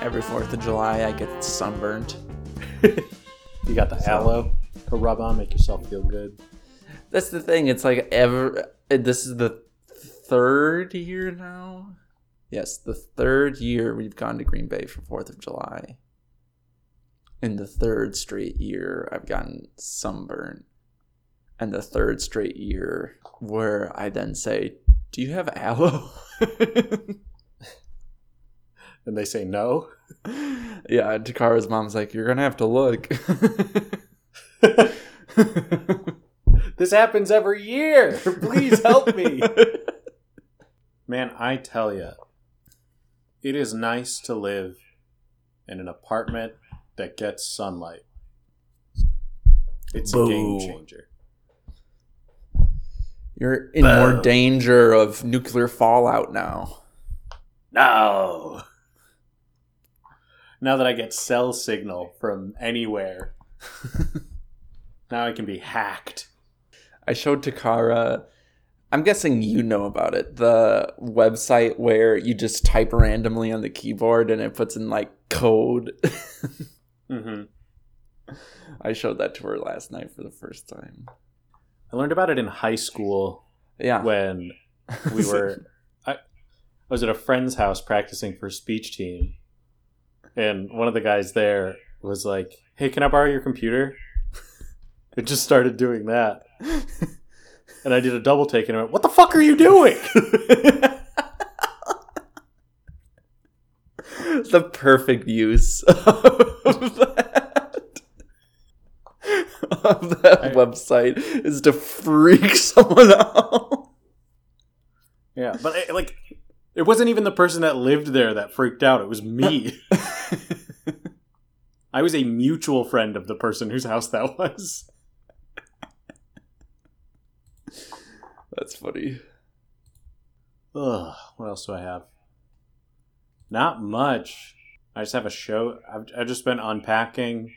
Every 4th of July, I get sunburnt. You got the aloe to rub on, make yourself feel good. That's the thing. It's like ever. This is the third year now. Yes, the third year we've gone to Green Bay for Fourth of July. In the third straight year, I've gotten sunburn. And the third straight year where I then say, "Do you have aloe?" And they say no. yeah, Takara's mom's like, "You're gonna have to look." This happens every year. Please help me. Man, I tell you, it is nice to live in an apartment that gets sunlight. It's a game changer. You're in more danger of nuclear fallout now. No. Now that I get cell signal from anywhere, now I can be hacked. I showed Takara. I'm guessing you know about it. The website where you just type randomly on the keyboard and it puts in like code. hmm I showed that to her last night for the first time. I learned about it in high school Yeah. when we were I, I was at a friend's house practicing for speech team and one of the guys there was like hey can i borrow your computer it just started doing that and i did a double take and I went what the fuck are you doing the perfect use of that, of that I- website is to freak someone out. yeah but it, like it wasn't even the person that lived there that freaked out it was me i was a mutual friend of the person whose house that was That's funny. Ugh, what else do I have? Not much. I just have a show. I've, I've just been unpacking.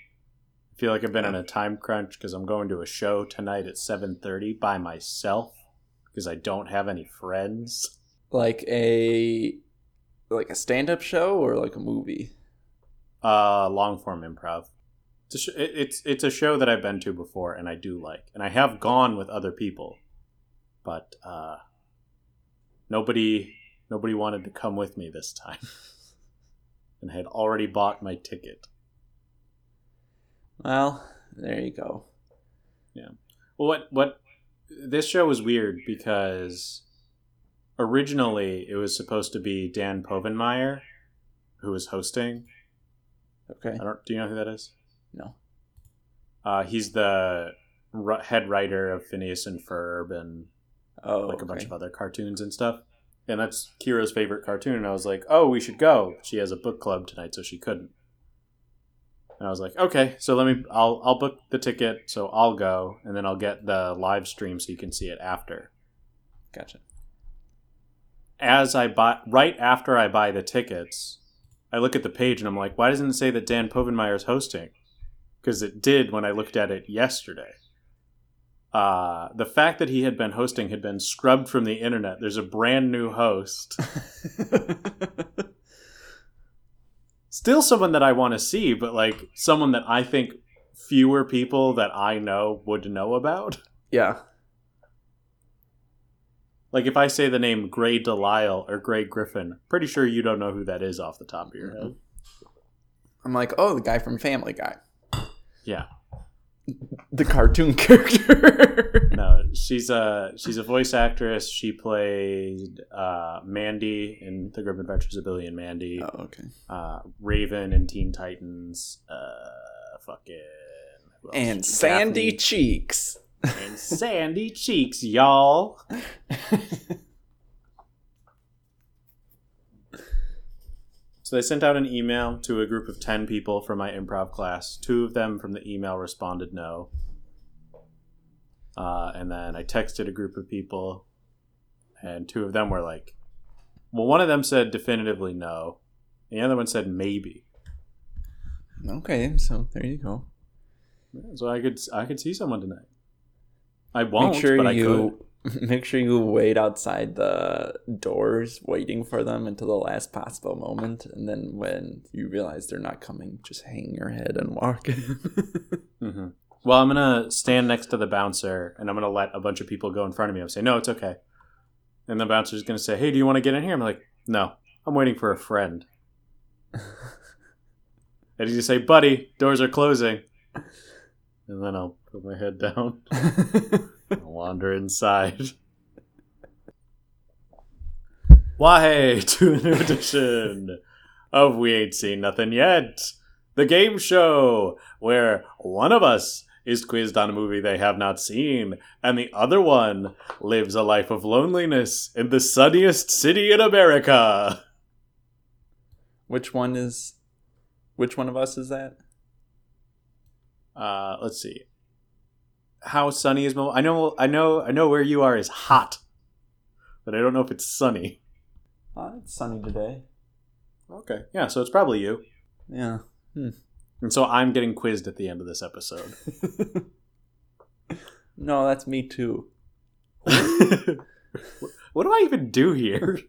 I feel like I've been in a time crunch because I'm going to a show tonight at 7.30 by myself because I don't have any friends. Like a like a stand-up show or like a movie. Uh, long form improv. It's a, sh- it's it's a show that I've been to before and I do like, and I have gone with other people, but uh, nobody nobody wanted to come with me this time, and had already bought my ticket. Well, there you go. Yeah. Well, what what this show was weird because originally it was supposed to be Dan Povenmire who was hosting. Okay. I don't. Do you know who that is? No. Uh, he's the head writer of Phineas and Ferb and Oh, like a bunch of other cartoons and stuff. And that's Kira's favorite cartoon. And I was like, oh, we should go. She has a book club tonight, so she couldn't. And I was like, okay, so let me. I'll I'll book the ticket, so I'll go, and then I'll get the live stream so you can see it after. Gotcha. As I buy, right after I buy the tickets, I look at the page and I'm like, why doesn't it say that Dan Povenmire is hosting? Because it did when I looked at it yesterday. Uh, the fact that he had been hosting had been scrubbed from the internet. There's a brand new host. Still someone that I want to see, but like someone that I think fewer people that I know would know about. yeah. Like if I say the name Grey DeLisle or Grey Griffin, pretty sure you don't know who that is off the top of your head. I'm like, oh, the guy from Family Guy, Yeah. The cartoon character. No, she's a she's a voice actress. She played uh, Mandy in The Grim Adventures of Billy and Mandy, oh, okay. uh, Raven in Teen Titans, uh, fucking? And Sandy Daphne Cheeks. and Sandy Cheeks, y'all. So they sent out an email to a group of 10 people from my improv class. Two of them from the email responded no. Uh, and then I texted a group of people, and two of them were like, well, one of them said definitively no, and the other one said maybe. Okay, so there you go. So I could I could see someone tonight. I won't, make sure but I you make sure you wait outside the doors, waiting for them until the last possible moment, and then when you realize they're not coming, just hang your head and walk in. could. hmm Well, I'm gonna stand next to the bouncer, and I'm gonna let a bunch of people go in front of me. I'm saying, "No, it's okay." And the bouncer's gonna say, "Hey, do you want to get in here?" I'm like, "No, I'm waiting for a friend." And he's gonna say, "Buddy, doors are closing." And then I'll put my head down and wander inside. Why hey to a new edition of We Ain't Seen Nothing Yet, the game show where one of us is quizzed on a movie they have not seen, and the other one lives a life of loneliness in the sunniest city in America. which one is? Which one of us is that? Uh, let's see. How sunny is Mo? I know, I know, I know where you are is hot, but I don't know if it's sunny. Uh, it's sunny today. Okay, yeah, so it's probably you. Yeah. And so I'm getting quizzed at the end of this episode. no, that's me too. what do I even do here?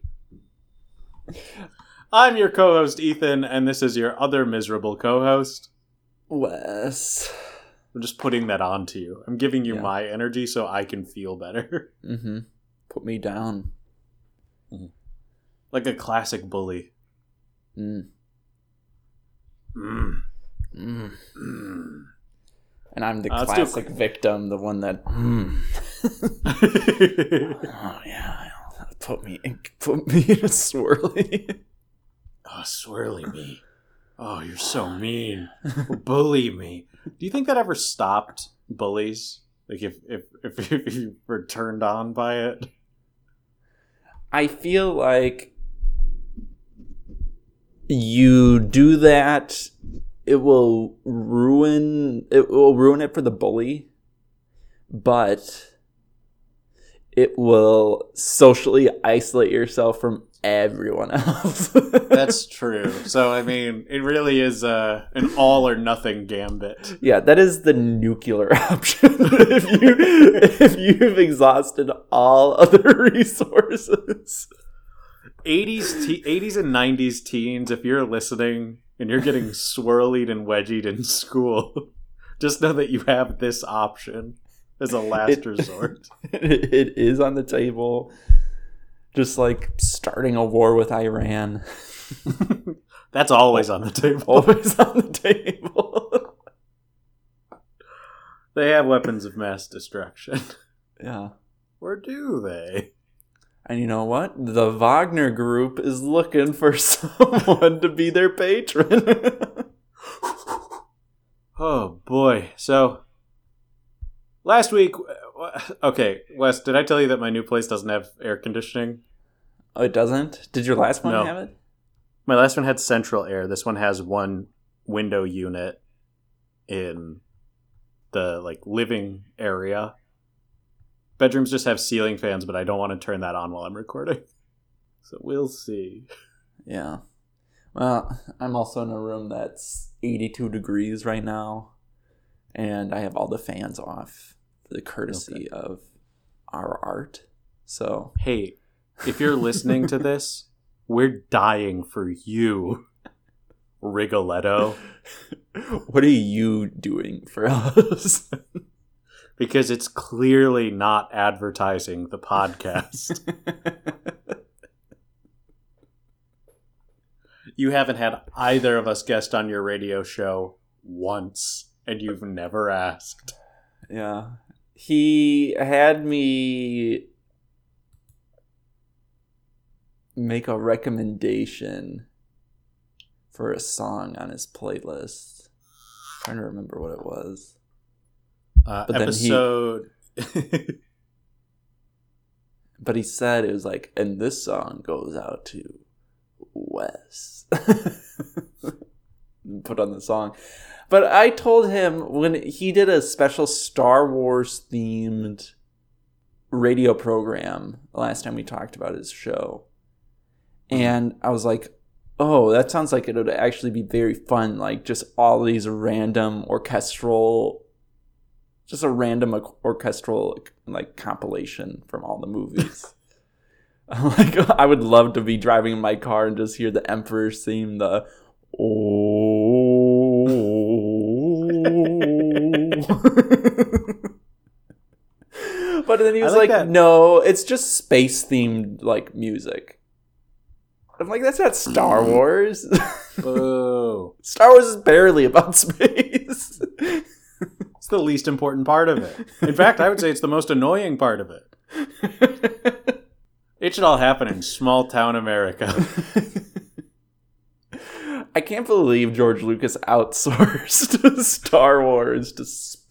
I'm your co host, Ethan, and this is your other miserable co host. Wes. I'm just putting that on to you. I'm giving you Yeah. my energy so I can feel better. Mm-hmm. Put me down. like a classic bully. Mm. Mm. Mm. Mm. And I'm the Uh, let's do a classic victim, the one that. Mm. oh yeah, put me, put me in a swirly. Oh, swirly me. Oh, you're so mean. Bully me. Do you think that ever stopped bullies? Like if if if, if you were turned on by it? I feel like you do that, it will ruin it will ruin it for the bully, but it will socially isolate yourself from everyone else. That's true. So I mean, it really is uh, an all or nothing gambit. yeah, that is the nuclear option. if you if you've exhausted all other resources. 80s te- 80s and 90s teens if you're listening and you're getting swirlied and wedgied in school just know that you have this option as a last It- resort it, it is on the table. Just like starting a war with Iran. that's always on the table Always on the table. they have weapons of mass destruction yeah. or do they And you know what? The Wagner group is looking for someone to be their patron. oh boy so last week okay wes did i tell you that my new place doesn't have air conditioning oh, it doesn't? Did your last one No. have it? My last one had central air. This one has one window unit in the like living area. Bedrooms just have ceiling fans, but I don't want to turn that on while I'm recording. So we'll see. Yeah. Well, I'm also in a room that's 82 degrees right now, and I have all the fans off for the courtesy of our art. So, Hey, if you're listening to this, we're dying for you, Rigoletto, what are you doing for us? because it's clearly not advertising the podcast. you haven't had either of us guest on your radio show once, and you've never asked. yeah. He had me make a recommendation for a song on his playlist. trying to remember what it was. Uh, But then he- episode. But he said it was like, and this song goes out to Wes. Put on the song. But I told him when he did a special Star Wars themed radio program last time we talked about his show. Mm-hmm. And I was like, Oh, that sounds like it would actually be very fun. Like just all these random orchestral, just a random orchestral like compilation from all the movies. like I would love to be driving in my car and just hear the Emperor's theme, the oh. but then he was like like, "No, it's just space themed like music." I'm like, "That's not Star mm. Wars." Boo. Star Wars is barely about space. It's the least important part of it. In fact, I would say it's the most annoying part of it. It should all happen in small town America. I can't believe George Lucas outsourced Star Wars to space.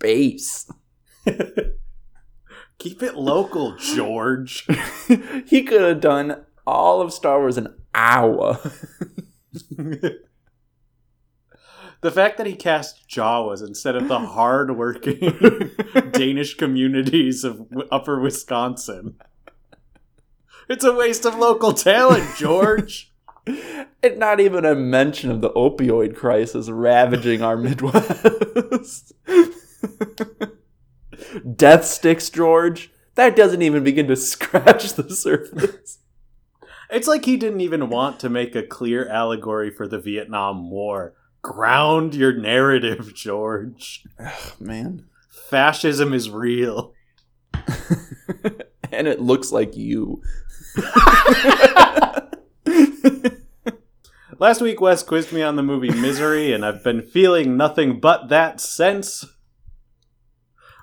Keep it local, George. he could have done all of Star Wars in an hour. The fact that he cast Jawas instead of the hard-working Danish communities of Upper Wisconsin. It's a waste of local talent, George. and not even a mention of the opioid crisis ravaging our Midwest. Death sticks, George. That doesn't even begin to scratch the surface. It's like he didn't even want to make a clear allegory for the Vietnam War. Ground your narrative, George. Man. Fascism is real. and it looks like you. Last week, Wes quizzed me on the movie Misery, and I've been feeling nothing but that since.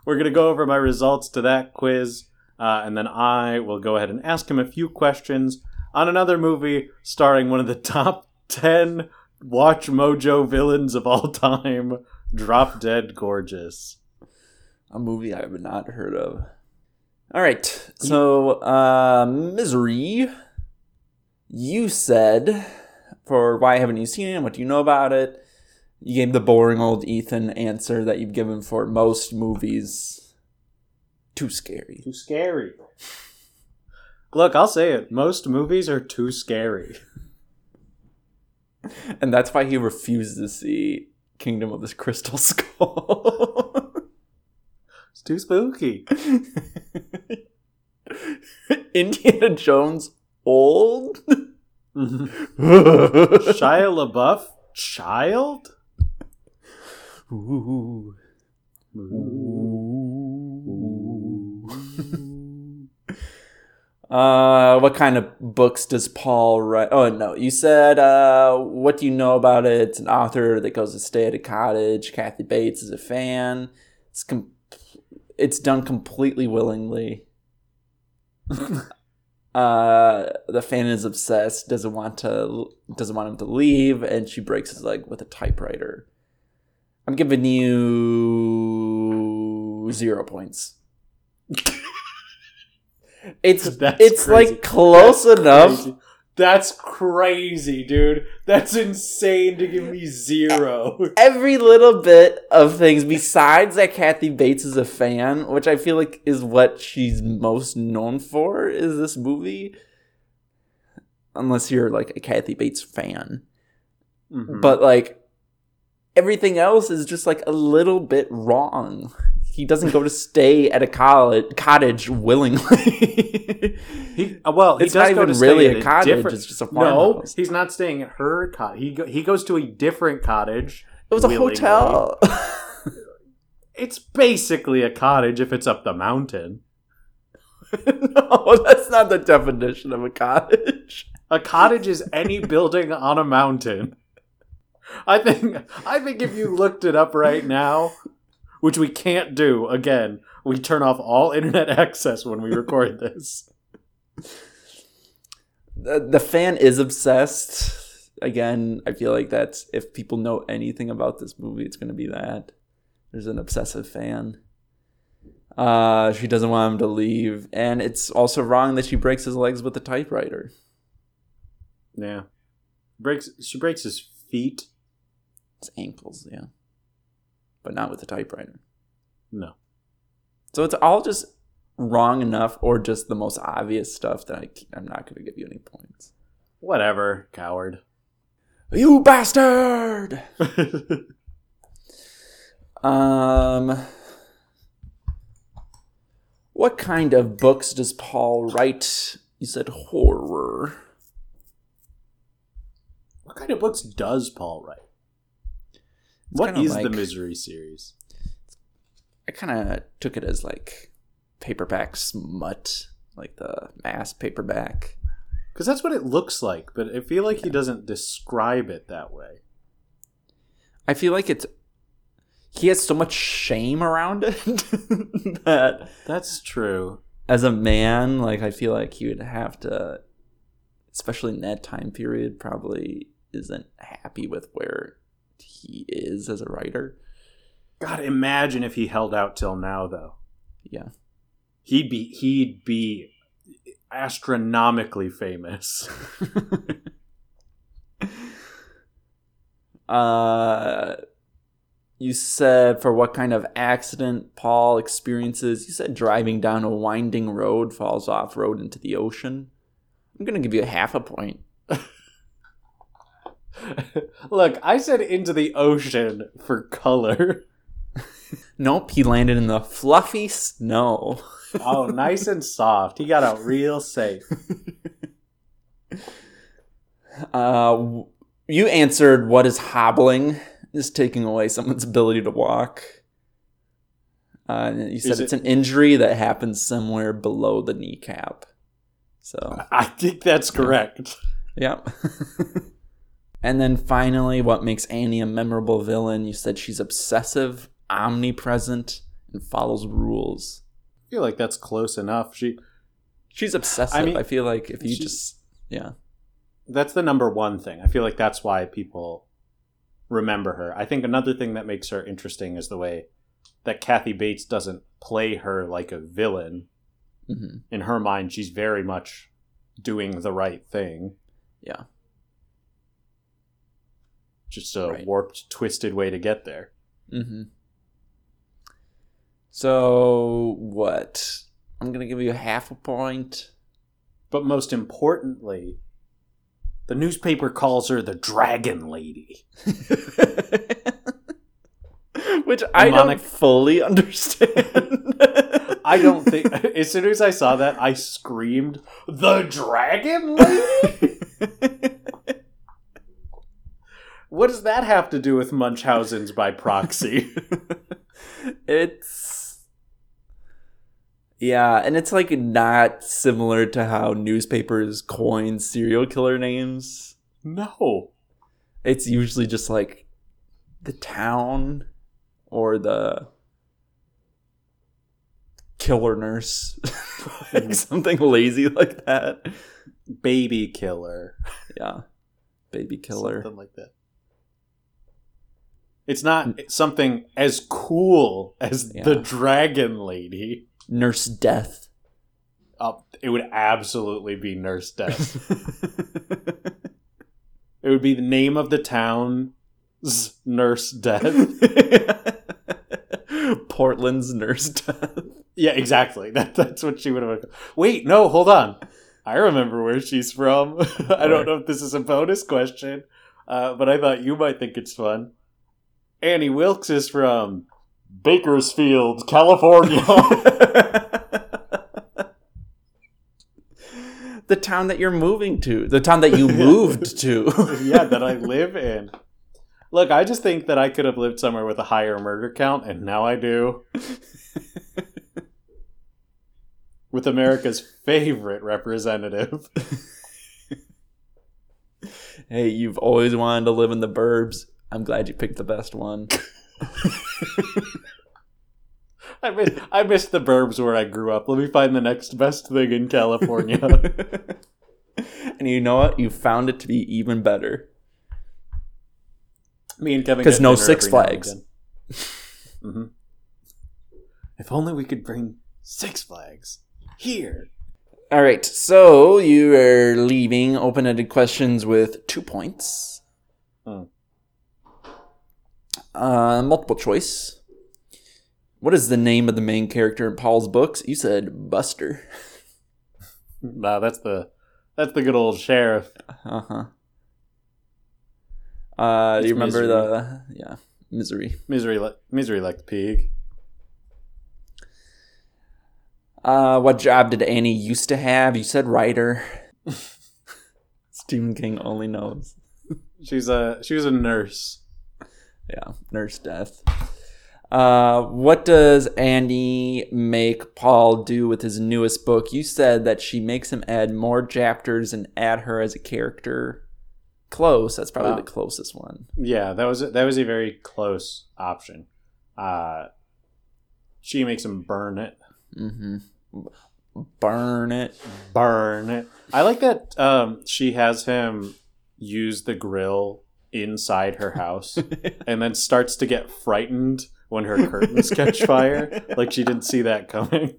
We're going to go over my results to that quiz, uh, and then I will go ahead and ask him a few questions on another movie starring one of the top 10 Watch Mojo villains of all time, Drop Dead Gorgeous. a movie I have not heard of. All right. So, uh, Misery. You said, for why haven't you seen it what do you know about it? You gave the boring old Ethan answer that you've given for most movies. Too scary. Too scary. Look, I'll say it. Most movies are too scary. And that's why he refuses to see Kingdom of the Crystal Skull. It's too spooky. Indiana Jones old? Shia LaBeouf? Child? Ooh. Uh, what kind of books does Paul write? Oh no, you said uh, what do you know about it? It's an author that goes to stay at a cottage. Kathy Bates is a fan. It's com- it's done completely willingly. uh, the fan is obsessed. Doesn't want to doesn't want him to leave, and she breaks his leg with a typewriter. I'm giving you zero points. It's That's it's crazy. like close That's enough. crazy. That's crazy, dude. That's insane to give me zero. Every little bit of things besides that Kathy Bates is a fan, which I feel like is what she's most known for, is this movie. Unless you're like a Kathy Bates fan. Mhm. But like everything else is just like a little bit wrong. He doesn't go to stay at a college cottage willingly. he, uh, well, he it's does not go even to really a cottage, different- it's just a farmhouse. No, he's not staying at her cottage. He go, he goes to a different cottage. it was a hotel. It's basically a cottage if it's up the mountain. no, that's not the definition of a cottage. A cottage is any building on a mountain. I think I think if you looked it up right now, which we can't do again, we turn off all internet access when we record this. The, the fan is obsessed. Again, I feel like that's if people know anything about this movie, it's going to be that. There's an obsessive fan. Uh, she doesn't want him to leave, and it's also wrong that she breaks his legs with a typewriter. Yeah. Breaks she breaks his feet? His ankles, yeah, but not with a typewriter. No. So it's all just wrong enough, or just the most obvious stuff that I, I'm not going to give you any points. Whatever, coward. You bastard! Um, what kind of books does Paul write? You said horror. what kind of books does Paul write? What kinda the Misery series? I kind of took it as like paperback smut, like the mass paperback. Because that's what it looks like, but I feel like he doesn't describe it that way. I feel like it's he has so much shame around it that That's true. as a man, like I feel like he would have to, especially in that time period, probably isn't happy with where he is as a writer. God, imagine if he held out till now, though. Yeah. He'd be he'd be astronomically famous. uh, you said for what kind of accident Paul experiences? You said driving down a winding road, falls off road into the ocean. I'm gonna give you a half a point. Look, I said into the ocean for color. Nope, he landed in the fluffy snow. Oh, nice and soft. He got out real safe. Uh, you answered what is hobbling is taking away someone's ability to walk. Uh, you said Is it's it- an injury that happens somewhere below the kneecap. So, I think that's correct. yeah. And then finally, what makes Annie a memorable villain? You said she's obsessive, omnipresent, and follows rules. I feel like that's close enough. She She's obsessive. I, mean, feel like if you just, yeah. that's the number one thing. I feel like that's why people remember her. I think another thing that makes her interesting is the way that Kathy Bates doesn't play her like a villain. hmm In her mind, she's very much doing the right thing. Yeah. Just a Right. warped, twisted way to get there. Mm-hmm. So what? I'm gonna give you half a point. But most importantly, the newspaper calls her the Dragon Lady. Which I don't fully understand. I don't think. As soon as I saw that, I screamed, "The Dragon Lady!" what does that have to do with Munchausen's by proxy? it's yeah, and it's like not similar to how newspapers coin serial killer names. no. It's usually just like the town or the killer nurse. like hmm. something lazy like that. Baby killer. Yeah. Baby killer. Something like that. It's not something as cool as the Dragon Lady. Nurse Death. Uh, it would absolutely be Nurse Death. it would be the name of the town. Nurse Death. Portland's Nurse Death. Yeah, exactly. That that's what she would have. Wait, no, hold on. I remember where she's from. I don't know if this is a bonus question, uh, but I thought you might think it's fun. Annie Wilkes is from Bakersfield, California. the town that you're moving to. The town that you moved to. yeah, that I live in. Look, I just think that I could have lived somewhere with a higher murder count, and now I do. with America's favorite representative. hey, you've always wanted to live in the burbs. I'm glad you picked the best one. I miss, I miss the burbs where I grew up. Let me find the next best thing in California. and you know what? You found it to be even better. Me and Kevin because no Six every now and Flags. Mhm. If only we could bring Six Flags here. All right, so you are leaving open-ended questions with two points. Hmm. Uh, multiple choice. What is the name of the main character in Paul's books? You said Buster. Nah, that's the that's the good old sheriff. Uh huh. Uh, do you remember Misery. the yeah misery? Misery, like misery like the pig. Uh, what job did Annie used to have? You said writer. Stephen King only knows. She's a she was a nurse. Yeah, nurse death. Uh, what does Annie make Paul do with his newest book? You said that she makes him add more chapters and add her as a character. Close. That's probably Wow. the closest one. Yeah, that was that was a very close option. Uh, she makes him burn it. Mm-hmm. Burn it. Burn it. I like that um, she has him use the grill inside her house and then starts to get frightened when her curtains catch fire. Like she didn't see that coming.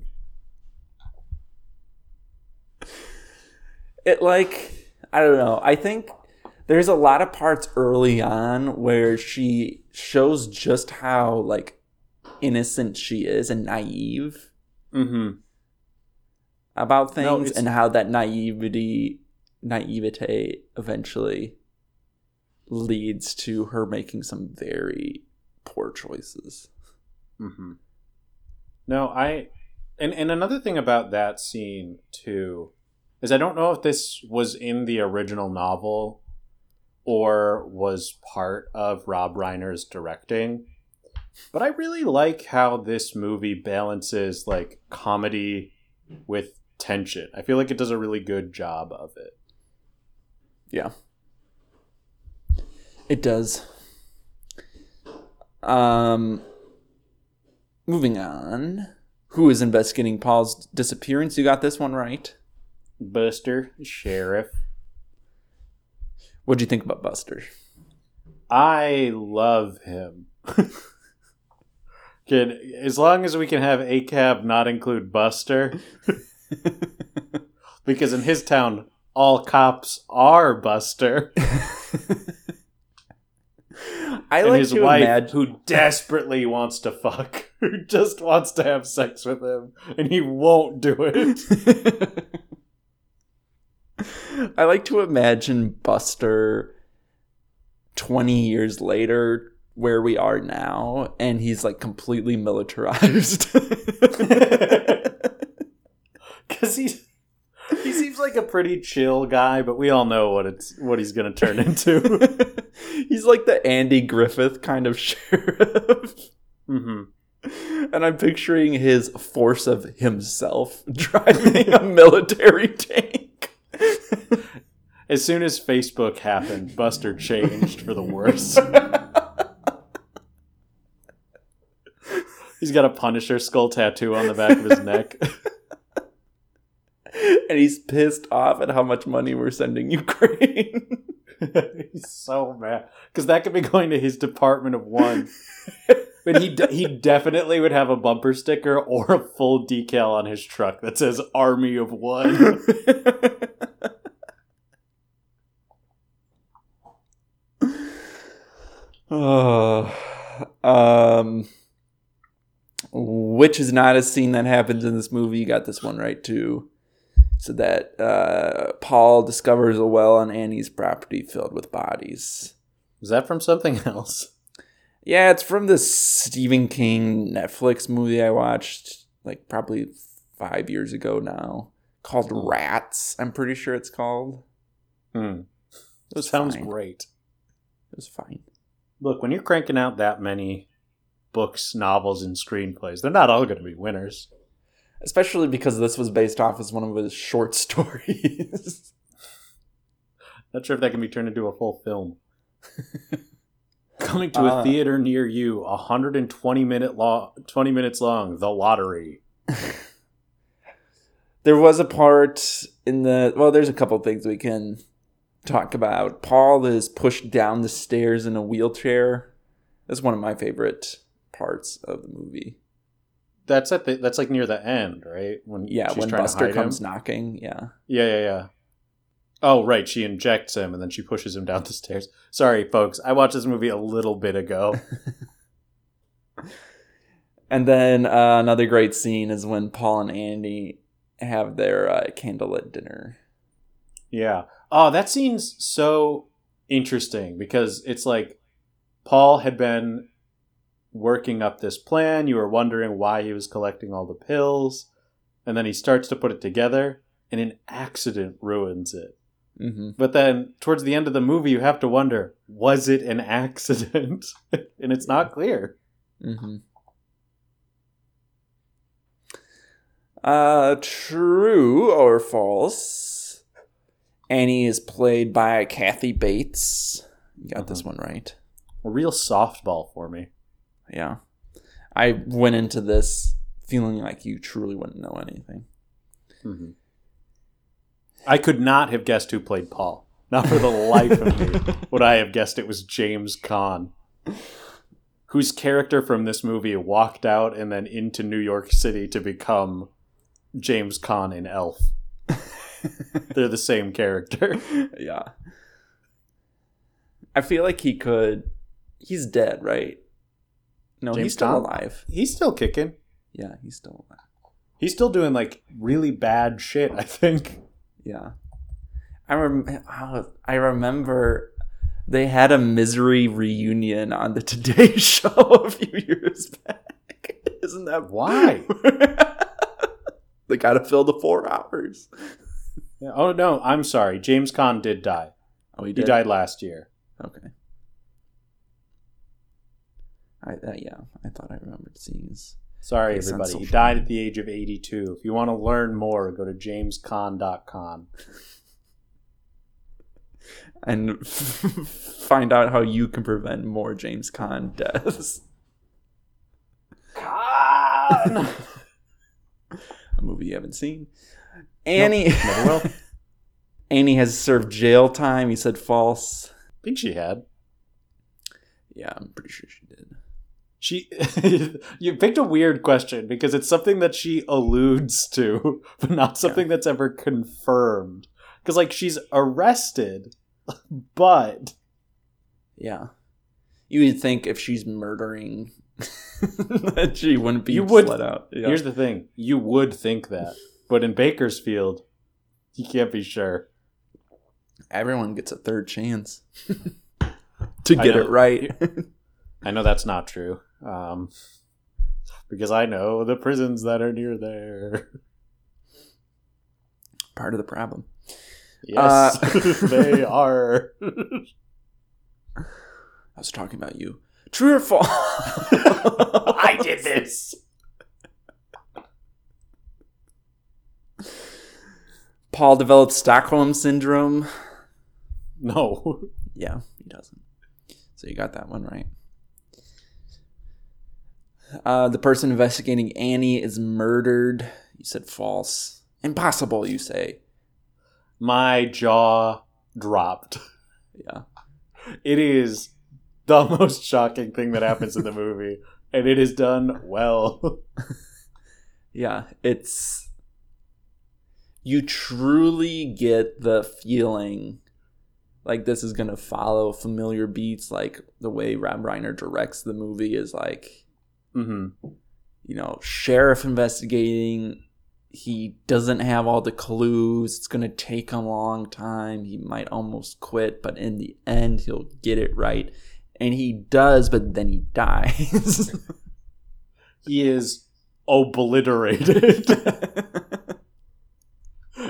it like I don't know. I think there's a lot of parts early on where she shows just how like innocent she is and naive Mm-hmm. about things it's- and how that naivety naivete eventually leads to her making some very poor choices. Mm-hmm. No, I and and another thing about that scene too is I don't know if this was in the original novel or was part of Rob Reiner's directing. But I really like how this movie balances like comedy with tension. I feel like it does a really good job of it. Yeah. It does. Um moving on. Who is investigating Paul's disappearance? You got this one right. Buster, sheriff. What'd you think about Buster? I love him. can as long as we can have a cab not include Buster, because in his town all cops are Buster, I like his to wife imagine who desperately wants to fuck, who just wants to have sex with him, and he won't do it. I like to imagine Buster 20 years later where we are now and he's like completely militarized. Because he's he seems like a pretty chill guy, but we all know what it's what he's gonna turn into. he's like the Andy Griffith kind of sheriff. hmm And I'm picturing his force of himself driving a military tank. As soon as Facebook happened, Buster changed for the worse. He's got a Punisher skull tattoo on the back of his neck. And he's pissed off at how much money we're sending Ukraine. He's so mad because that could be going to his department of one. But he de- he definitely would have a bumper sticker or a full decal on his truck that says "Army of One." oh, um, which is not a scene that happens in this movie. You got this one right too. So that uh, Paul discovers a well on Annie's property filled with bodies. Is that from something else? Yeah, it's from this Stephen King Netflix movie I watched like probably five years ago now called Rats. I'm pretty sure it's called. Hmm. It Sounds fine. great. It was fine. Look, when you're cranking out that many books, novels, and screenplays, they're not all going to be winners. Especially because this was based off as one of his short stories. Not sure if that can be turned into a full film. Coming to a Uh, theater near you, 120 minute long, 20 minutes long, The Lottery. there was a part in the well, there's a couple things we can talk about. Paul is pushed down the stairs in a wheelchair. That's one of my favorite parts of the movie. That's at the, that's like near the end, right? When Yeah, she's when trying to Buster comes him. knocking. Yeah. Yeah, yeah, yeah. Oh, right. She injects him and then she pushes him down the stairs. Sorry, folks. I watched this movie a little bit ago. And then uh, another great scene is when Paul and Annie have their uh, candlelit dinner. Yeah. Oh, that scene's so interesting because it's like Paul had been working up this plan. You were wondering why he was collecting all the pills. And then he starts to put it together, and an accident ruins it. Mm-hmm. But then towards the end of the movie, you have to wonder was it an accident? and it's not clear. Mm-hmm. Uh, true or false? Annie is played by Kathy Bates. You got this one right. A real softball for me. Yeah. I went into this feeling like you truly wouldn't know anything. Mm-hmm. I could not have guessed who played Paul. Not for the life of me would I have guessed it was James Caan, whose character from this movie walked out and then into New York City to become James Caan in Elf. They're the same character. yeah. I feel like he could. He's dead, right? No, James he's still Caan? alive. He's still kicking. Yeah, he's still alive. He's still doing like really bad shit, I think. Yeah. I rem- oh, I remember they had a misery reunion on the Today Show a few years back. Isn't that Why? they got to fill the four hours. Yeah, Oh no, I'm sorry. James Caan did die. Oh, he did. He died last year. Okay. I uh, yeah, I thought I remembered seeing his. Sorry, everybody. He died at the age of 82. If you want to learn more, go to jamescon.com. and find out how you can prevent more James Caan deaths. Con! A movie you haven't seen. Annie Never will. Annie has served jail time. He said false. I think she had. Yeah, I'm pretty sure she did. She, you picked a weird question because it's something that she alludes to, but not something that's ever confirmed. Because like she's arrested, but Yeah. You would think if she's murdering that she wouldn't be You would- let out. Yeah. here's the thing: you would think that, but in Bakersfield, you can't be sure. Everyone gets a third chance to get it right. I know that's not true, um, because I know the prisons that are near there. Part of the problem. Yes, Uh, they are. I was talking about you. True or false? I did this. Paul developed Stockholm syndrome. No, Yeah, he doesn't. So you got that one right. Uh, the person investigating Annie is murdered. You said false. Impossible, you say. my jaw dropped. Yeah. It is the most shocking thing that happens in the movie, and it is done well. Yeah, it's. You truly get the feeling like this is going to follow familiar beats, like the way Rob Reiner directs the movie is like hmm you know, sheriff investigating. He doesn't have all the clues. It's going to take him a long time. He might almost quit, but in the end, he'll get it right. And he does, but then he dies. He is obliterated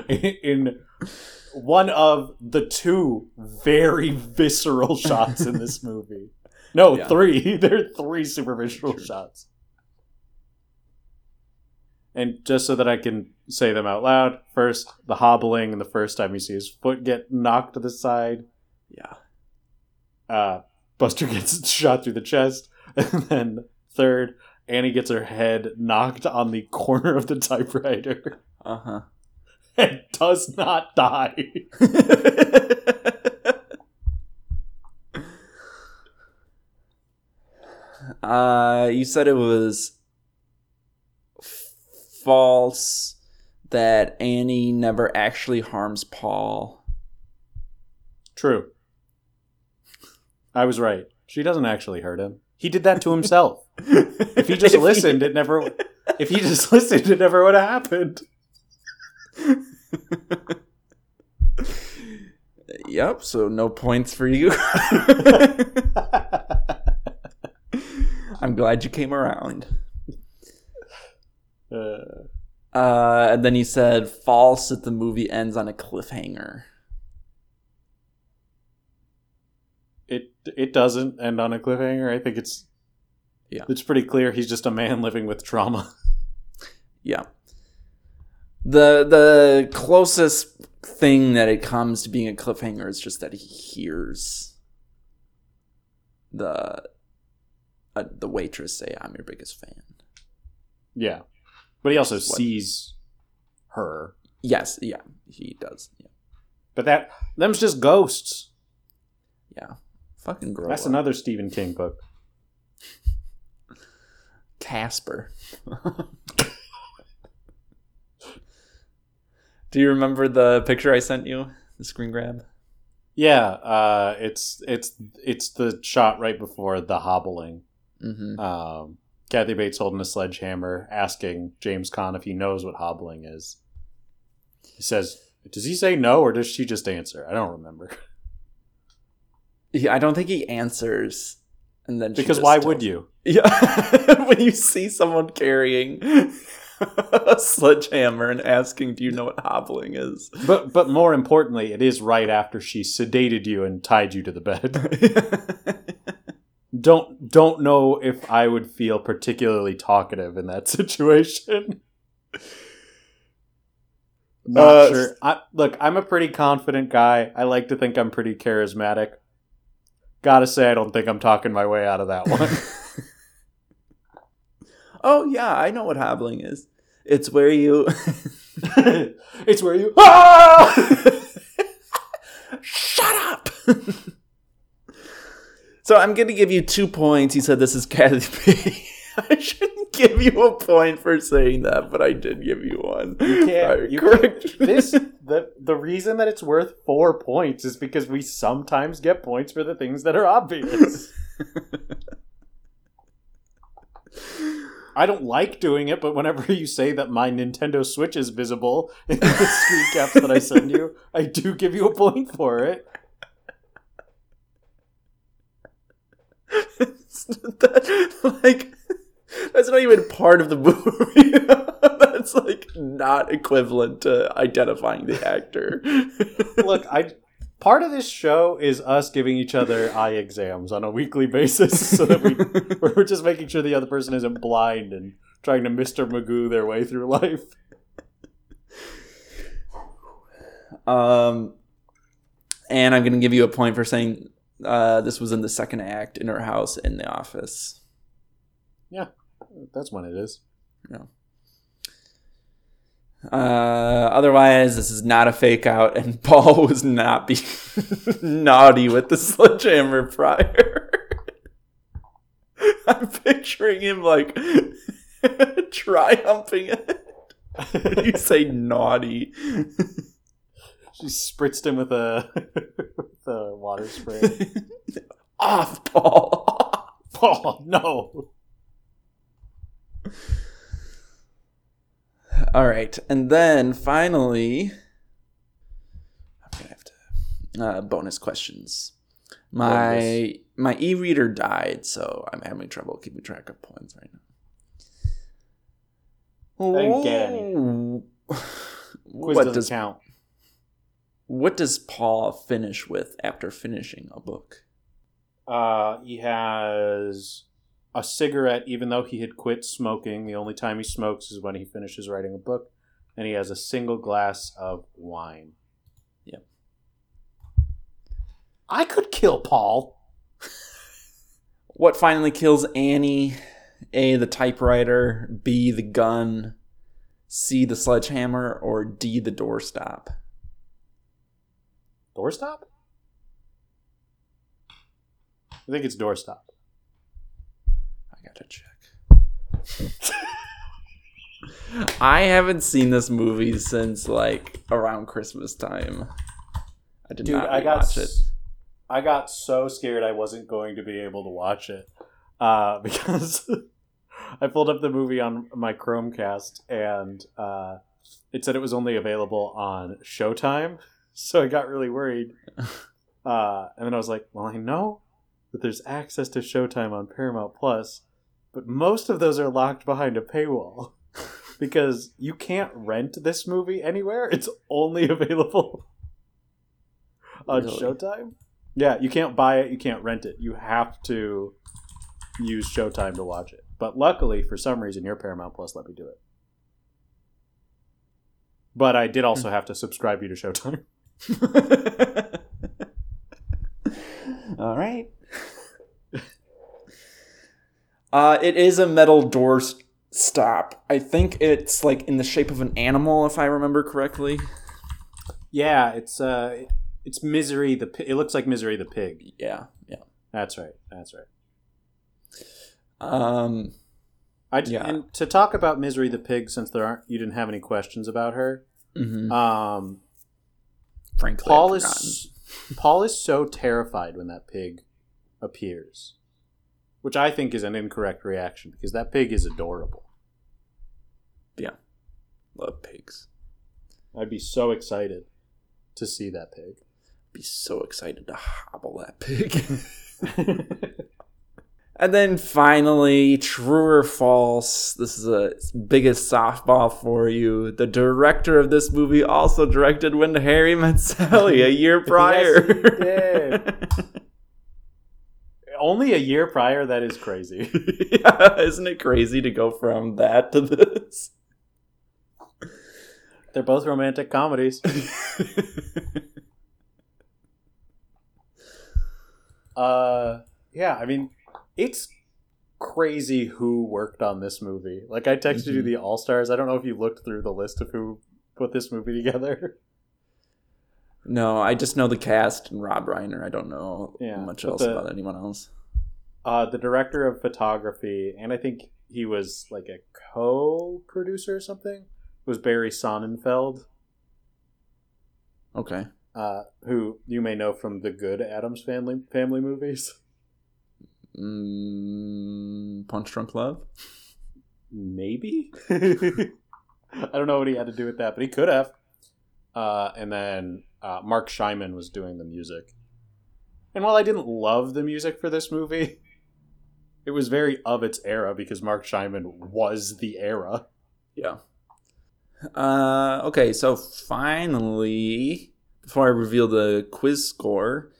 in one of the two very visceral shots in this movie. No, Yeah. three. There are three super visceral True. shots. And just so that I can say them out loud, first the hobbling, and the first time you see his foot get knocked to the side. yeah. Uh, Buster gets shot through the chest, and then third, Annie gets her head knocked on the corner of the typewriter Uh huh. and does not die. Uh, you said it was f- false that Annie never actually harms Paul. True. I was right. She doesn't actually hurt him. He did that to himself. If he just listened, it never. If he just listened, it never would have happened. Yep. So no points for you. I'm glad you came around. Uh, Uh, and then he said, "False that the movie ends on a cliffhanger." it it doesn't end on a cliffhanger. I think it's Yeah. it's pretty clear he's just a man living with trauma. Yeah. The the closest thing that it comes to being a cliffhanger is just that he hears the uh, the waitress say, "I'm your biggest fan." Yeah, but he also What? sees her. Yes, yeah, he does. Yeah, But that them's just ghosts. yeah. Fucking grow That's up. another Stephen King book. Casper. Do you remember the picture I sent you? The screen grab. Yeah, uh, it's it's it's the shot right before the hobbling. Mm-hmm. Um, Kathy Bates holding a sledgehammer, asking James Caan if he knows what hobbling is. He says, "Does he say no, or does she just answer?" I don't remember. Yeah, I don't think he answers. And then because why would you? Yeah, when you see someone carrying a sledgehammer and asking, "Do you know what hobbling is?" But but more importantly, it is right after she sedated you and tied you to the bed. Don't don't know if I would feel particularly talkative in that situation. Not Uh, sure. I, look, I'm a pretty confident guy. I like to think I'm pretty charismatic. Gotta say, I don't think I'm talking my way out of that one. oh yeah, I know what hobbling is. It's where you. it's where you. Ah! Shut up. So I'm going to give you two points. He said this is Kathy B. I shouldn't give you a point for saying that, but I did give you one. You can't. You correct can't. This the the reason that it's worth four points is because we sometimes get points for the things that are obvious. I don't like doing it, but whenever you say that my Nintendo Switch is visible in the screen caps that I send you, I do give you a point for it. That, like that's not even part of the movie. that's like not equivalent to identifying the actor. Look, I part of this show is us giving each other eye exams on a weekly basis, so that we we're just making sure the other person isn't blind and trying to Mister Magoo their way through life. um, and I'm gonna give you a point for saying uh, this was in the second act in her house in the office. Yeah, that's when it is. Uh, otherwise, this is not a fake out, and Paul was not being naughty with the sledgehammer prior. I'm picturing him like triumphing it. you say naughty. She spritzed him with a with a water spray. Off, Paul. Paul, no! All right, and then finally, I'm gonna have to uh, bonus questions. My my e-reader died, so I'm having trouble keeping track of points right now. I didn't get any. Quiz Quiz what doesn't does count. What does Paul finish with after finishing a book? Uh, he has a cigarette, even though he had quit smoking. The only time he smokes is when he finishes writing a book, and he has a single glass of wine. Yep. I could kill Paul. What finally kills Annie? A the typewriter, B the gun, C the sledgehammer, or D the doorstop? Doorstop? I think it's doorstop. I gotta check. I haven't seen this movie since like around Christmas time. I did Dude, not I got watch it. I got so scared I wasn't going to be able to watch it uh, because I pulled up the movie on my Chromecast and uh, it said it was only available on Showtime. So I got really worried. Uh, and then I was like, well, I know that there's access to Showtime on Paramount Plus, but most of those are locked behind a paywall because you can't rent this movie anywhere. It's only available on Really? Showtime. Yeah, you can't buy it, you can't rent it. You have to use Showtime to watch it. But luckily, for some reason, your Paramount Plus let me do it. But I did also have to subscribe you to Showtime. All right. Uh, it is a metal door s- stop. I think it's like in the shape of an animal, if I remember correctly. Yeah, it's uh, it's Misery the. Pi- It looks like Misery the pig. Yeah, yeah. That's right. That's right. Um, I Yeah. and to talk about Misery the pig, since there aren't, you didn't have any questions about her. mhm. Um, frankly, Paul is Paul is so terrified when that pig appears, which I think is an incorrect reaction because that pig is adorable. Yeah, love pigs. I'd be so excited to see that pig. Be so excited to hobble that pig. and then finally, true or false. This is a biggest softball for you. The director of this movie also directed When Harry Met Sally a year prior. Yes, Only a year prior, that is crazy. yeah, isn't it crazy to go from that to this? They're both romantic comedies. Uh, yeah, I mean, it's crazy who worked on this movie. Like, I texted you Mhm. the All Stars. I don't know if you looked through the list of who put this movie together. no, I just know the cast and Rob Reiner. I don't know Yeah, much else the- about anyone else. Uh, the director of photography, and I think he was like a co-producer or something, was Barry Sonnenfeld, Okay. uh, who you may know from the good Addams Family family movies. Mm, Punch Drunk Love? Maybe. I don't know what he had to do with that, but he could have. Uh, and then uh, Marc Shaiman was doing the music. And while I didn't love the music for this movie, it was very of its era because Marc Shaiman was the era. Yeah. Uh, okay, so finally, before I reveal the quiz score,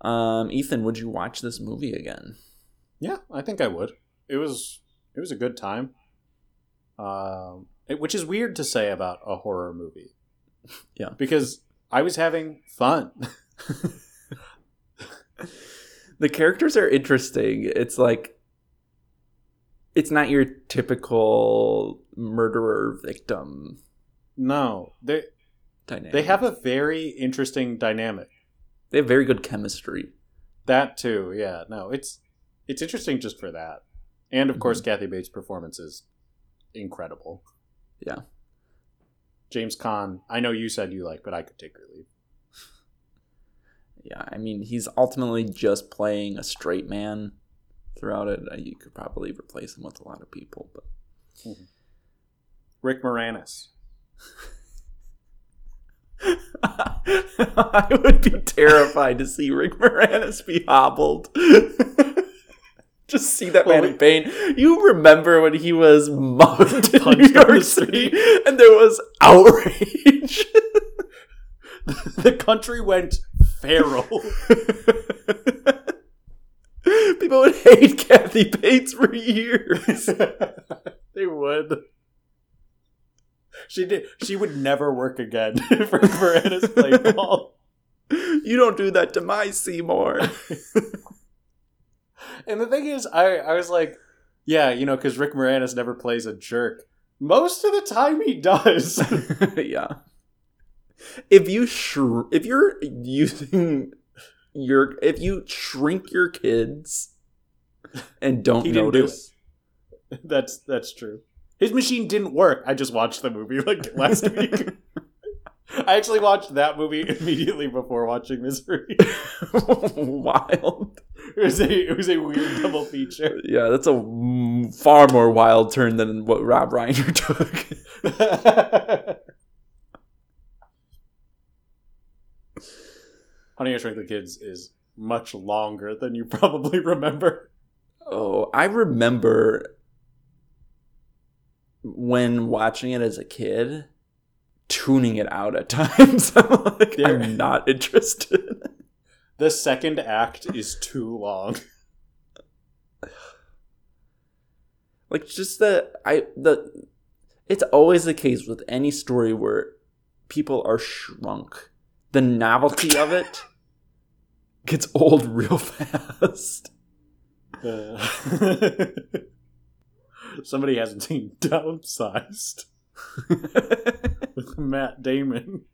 um, Ethan, would you watch this movie again? Yeah, I think I would. It was it was a good time. Um, it, which is weird to say about a horror movie. Yeah. because I was having fun. The characters are interesting. It's like, it's not your typical murderer victim no, they dynamic. they have a very interesting dynamic. they have very good chemistry. That too, yeah. No, it's it's interesting just for that, and of course, Kathy Bates' performance is incredible. Yeah. James Caan, I know you said you like, but I could take or leave. Yeah, I mean, he's ultimately just playing a straight man throughout it. Uh, You could probably replace him with a lot of people, but Rick Moranis. I would be terrified to see Rick Moranis be hobbled. Just see that man in pain. You remember when he was mugged in New York the City, and there was outrage. the country went feral. People would hate Kathy Bates for years. they would. She did. She would never work again for Moranis play ball. You don't do that to my Seymour. And the thing is, I I was like, yeah, you know, because Rick Moranis never plays a jerk. Most of the time, he does. yeah. If you shr- if you're using your if you shrink your kids and don't didn't do notice, that's that's true. His machine didn't work. I just watched the movie like last week. I actually watched that movie immediately before watching Misery. wild. It was a it was a weird double feature. Yeah, that's a far more wild turn than what Rob Reiner took. Honey I Shrunk the Kids is much longer than you probably remember. Oh, I remember when watching it as a kid, tuning it out at times. I'm like, There- I'm not interested. The second act is too long. like just the I the it's always the case with any story where people are shrunk. The novelty of it gets old real fast. Uh, somebody hasn't seen Downsized with Matt Damon.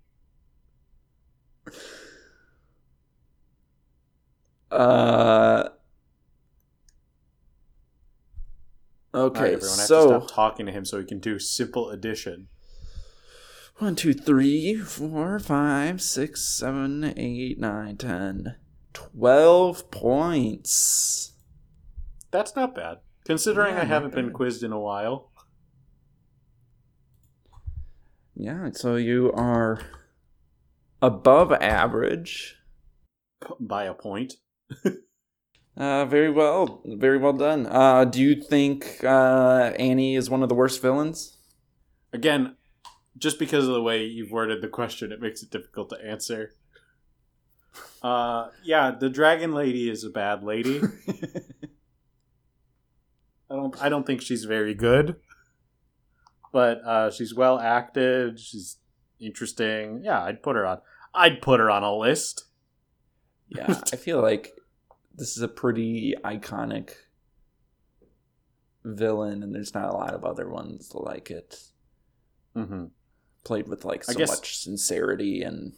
Uh Okay, right, everyone, I have to so stop talking to him so he can do simple addition. One, two, three, four, five, six, seven, eight, nine, ten. Twelve points. That's not bad, considering Yeah, I haven't been quizzed in a while. Yeah, so you are above average. By a point. Uh, very well, very well done. Uh, do you think uh, Annie is one of the worst villains? Again, just because of the way you've worded the question, it makes it difficult to answer. Uh, yeah, the dragon lady is a bad lady. I don't. I don't think she's very good, but uh, she's well acted. She's interesting. Yeah, I'd put her on. I'd put her on a list. yeah, I feel like this is a pretty iconic villain, and there's not a lot of other ones like it. Mm-hmm. played with like so guess- much sincerity and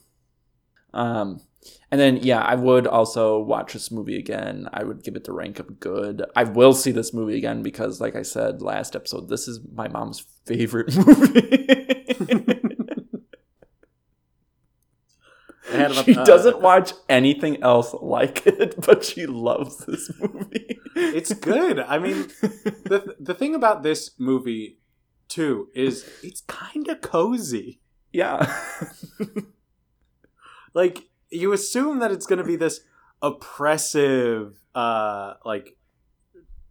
um and then yeah i would also watch this movie again i would give it the rank of good i will see this movie again because like i said last episode this is my mom's favorite movie Had she uh, doesn't watch anything else like it but she loves this movie It's good. I mean, the the thing about this movie too is it's kind of cozy. yeah Like you assume that it's going to be this oppressive, uh, like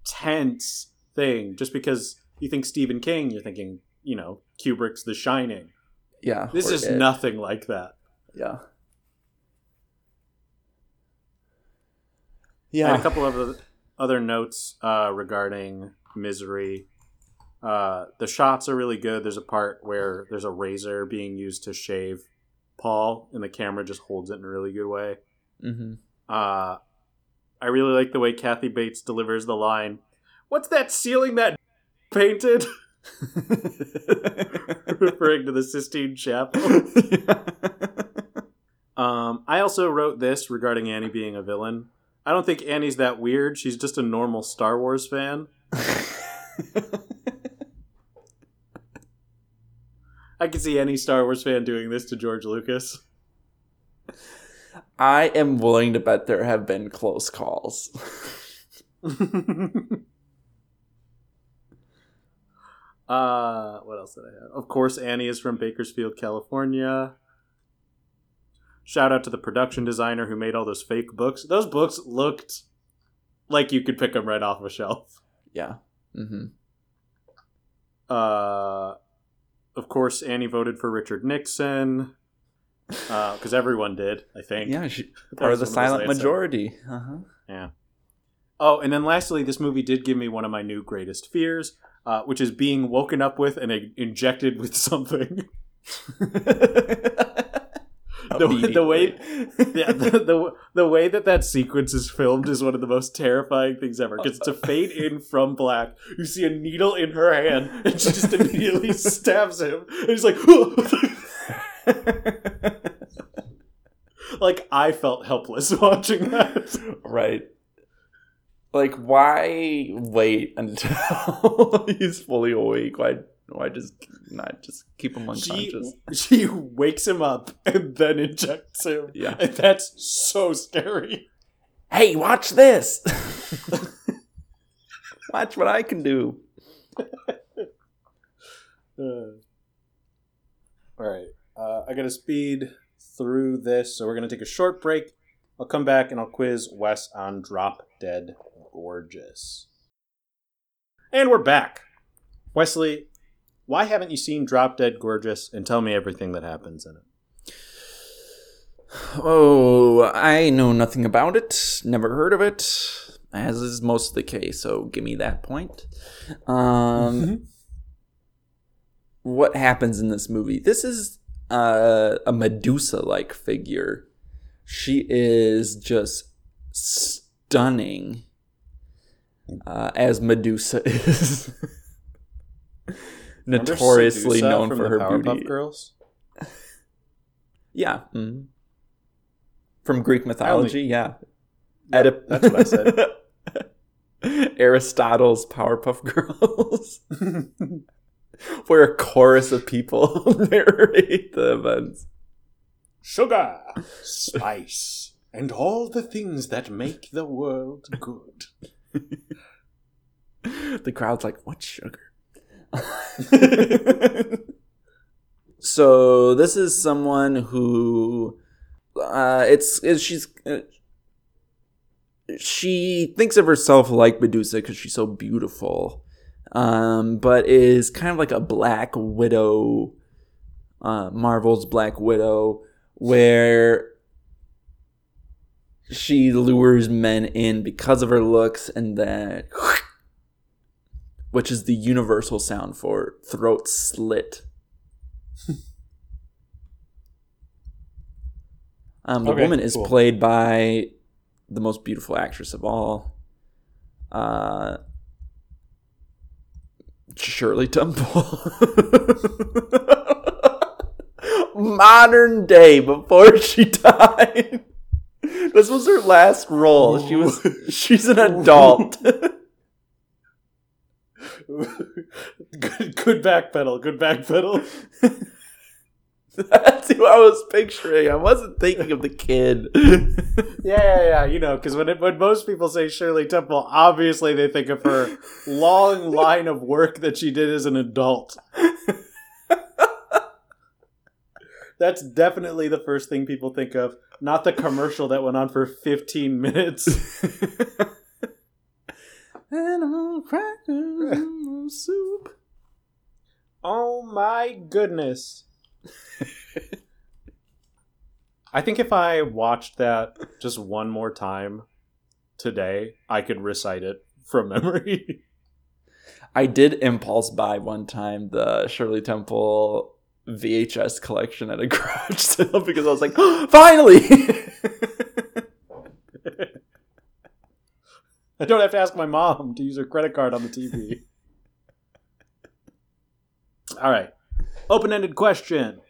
tense thing, just because you think Stephen King, you're thinking, you know, Kubrick's The Shining. yeah This is It. nothing like that. yeah I had yeah a couple of other- notes uh, regarding Misery. Uh, the shots are really good. There's a part where there's a razor being used to shave Paul, and the camera just holds it in a really good way. hmm Uh, I really like the way Kathy Bates delivers the line. What's that ceiling that painted? Referring to the Sistine Chapel. Um, I also wrote this regarding Annie being a villain. I don't think Annie's that weird. She's just a normal Star Wars fan. I can see any Star Wars fan doing this to George Lucas. I am willing to bet there have been close calls. uh, what else did I have? Of course, Annie is from Bakersfield, California. Shout out to the production designer who made all those fake books. Those books looked like you could pick them right off a shelf. Yeah. hmm Uh, of course, Annie voted for Richard Nixon because everyone did. I think. Yeah, she, part of the one of those silent majority. Uh-huh. Yeah. Oh, and then lastly, this movie did give me one of my new greatest fears, uh, which is being woken up with and in- injected with something. The- the way- yeah, the, the the way that that sequence is filmed is one of the most terrifying things ever. Because it's a fade in from black, you see a needle in her hand, and she just immediately stabs him, and he's like, like I felt helpless watching that. right. Like, why wait until he's fully awake? Why, why just not just keep him She unconscious? she wakes him up and then injects him. Yeah. and that's so scary. Hey, watch this! watch what I can do. Uh, all right. Uh, I got to speed through this, so we're going to take a short break. I'll come back and I'll quiz Wes on Drop Dead Gorgeous. And we're back. Wesley, why haven't you seen Drop Dead Gorgeous and tell me everything that happens in it? Oh, I know nothing about it. Never heard of it, as is most of the case. So give me that point. Um, what happens in this movie? This is uh, a Medusa-like figure. She is just stunning, uh, as Medusa is. Remember Notoriously known from for the her Powerpuff beauty. Girls? Yeah. mhm. From Greek mythology, yeah. Yep, that's what I said. Aristotle's Powerpuff Girls, where a chorus of people narrate the events. Sugar, spice, and all the things that make the world good. The crowd's like, "What sugar?" So this is someone who, uh, it's, it's she's. Uh, she thinks of herself like Medusa because she's so beautiful, um, but is kind of like a Black Widow, uh, Marvel's Black Widow, where she lures men in because of her looks and that, which is the universal sound for throat slit. um, the Okay, woman is cool. played by the most beautiful actress of all, uh, Shirley Temple. Modern day before she died. This was her last role. She was she's an adult. good, good back pedal. Good back pedal. That's who I was picturing. I wasn't thinking of the kid. Yeah, yeah, yeah. You know, because when it, when most people say Shirley Temple, obviously they think of her long line of work that she did as an adult. That's definitely the first thing people think of, not the commercial that went on for 15 minutes. Animal crackers and soup. Oh my goodness. I think if I watched that just one more time today, I could recite it from memory. I did impulse buy one time the Shirley Temple VHS collection at a garage sale because I was like, finally! I don't have to ask my mom to use her credit card on the TV. All right. Open ended question.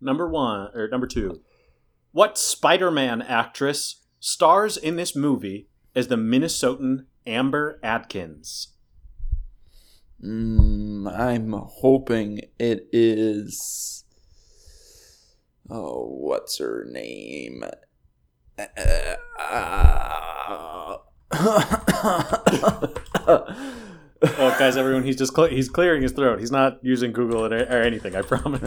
Number one, or number two. What Spider Man actress stars in this movie as the Minnesotan Amber Atkins? Mm, I'm hoping it is. Oh, what's her name? Uh, Oh, guys, everyone, he's just cle he's clearing his throat. He's not using Google or, or anything. I promise.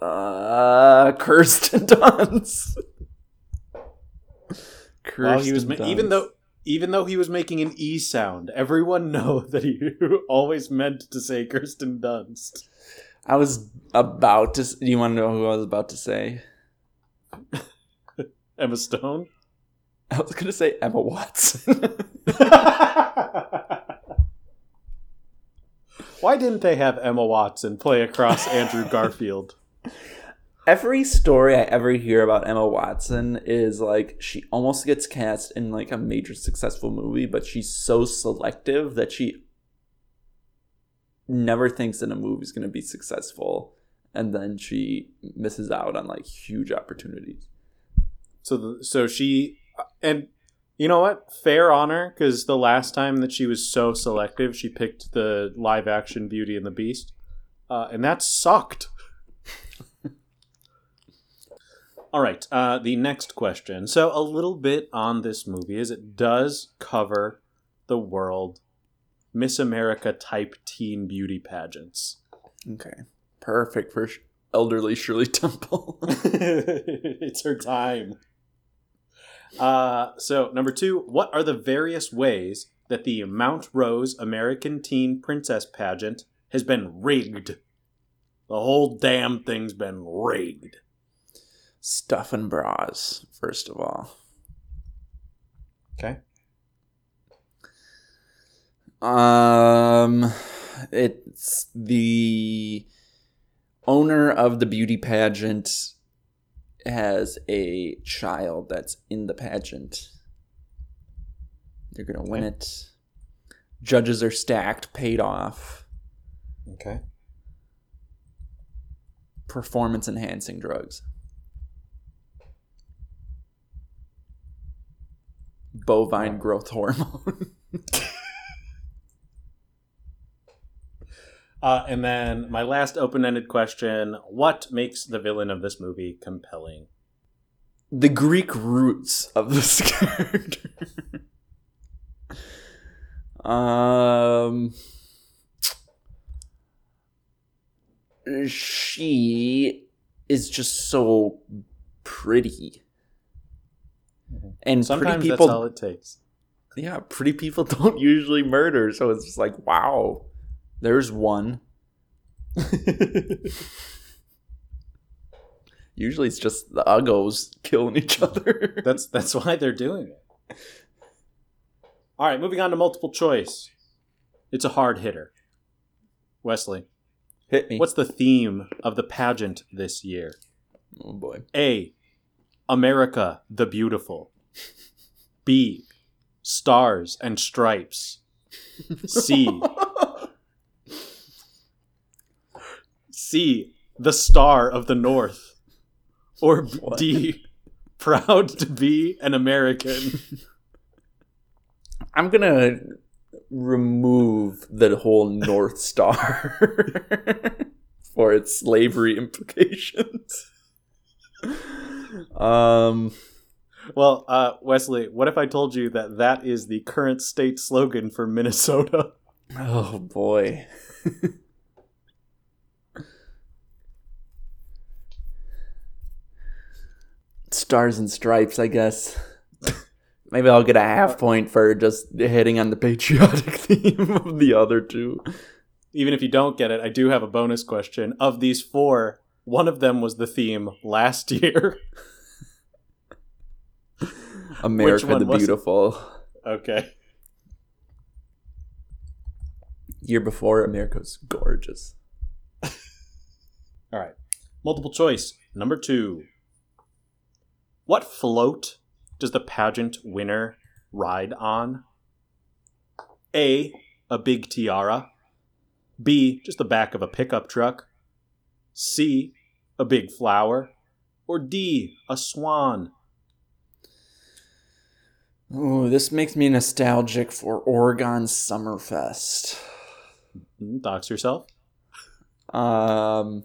uh, Kirsten Dunst. Kirsten Well, he was ma- even though even though he was making an e sound, everyone know that he always meant to say Kirsten Dunst. I was about to. Do you want to know who I was about to say? Emma Stone. I was going to say Emma Watson. Why didn't they have Emma Watson play across Andrew Garfield? Every story I ever hear about Emma Watson is like she almost gets cast in like a major successful movie, but she's so selective that she never thinks that a movie's going to be successful, and then she misses out on like huge opportunities. So, the, so she and you know what? Fair honor, because the last time that she was so selective, she picked the live action Beauty and the Beast, uh, and that sucked. All right, uh, the next question. So, a little bit on this movie is it does cover the world Miss America type teen beauty pageants. Okay. Perfect for elderly Shirley Temple. it's her time. Uh, so, number two, what are the various ways that the Mount Rose American Teen Princess pageant has been rigged? The whole damn thing's been rigged. Stuff and bras, first of all. Okay. Um, it's the owner of the beauty pageant has a child that's in the pageant. They're gonna win it. Judges are stacked, paid off. Okay. Performance enhancing drugs. Bovine growth hormone. Uh, and then my last open ended question What makes the villain of this movie compelling? the Greek roots of this character. um, she is just so pretty, and Sometimes pretty people. that's all it takes. yeah, pretty people don't usually murder, so it's just like, wow, there's one. Usually, it's just the uggos killing each other. That's that's why they're doing it. All right, moving on to multiple choice. It's a hard hitter. Wesley, Hit me. what's the theme of the pageant this year? Oh boy. A. America the Beautiful. B. Stars and Stripes. C. C. The Star of the North. Or What? D. Proud to be an American. I'm gonna remove the whole North Star for its slavery implications. Um, Well, uh, Wesley, what if I told you that that is the current state slogan for Minnesota? oh boy. Stars and stripes, I guess. Maybe I'll get a half uh, point for just hitting on the patriotic theme of the other two. Even if you don't get it, I do have a bonus question. Of these four, one of them was the theme last year. America the it? Beautiful. okay. Year before, America's gorgeous. All right. Multiple choice. Number two. What float does the pageant winner ride on? A. A big tiara. B. Just the back of a pickup truck. C. A big flower. Or D. A swan. Ooh, this makes me nostalgic for Oregon Summerfest. Hmm, Dox yourself. Um,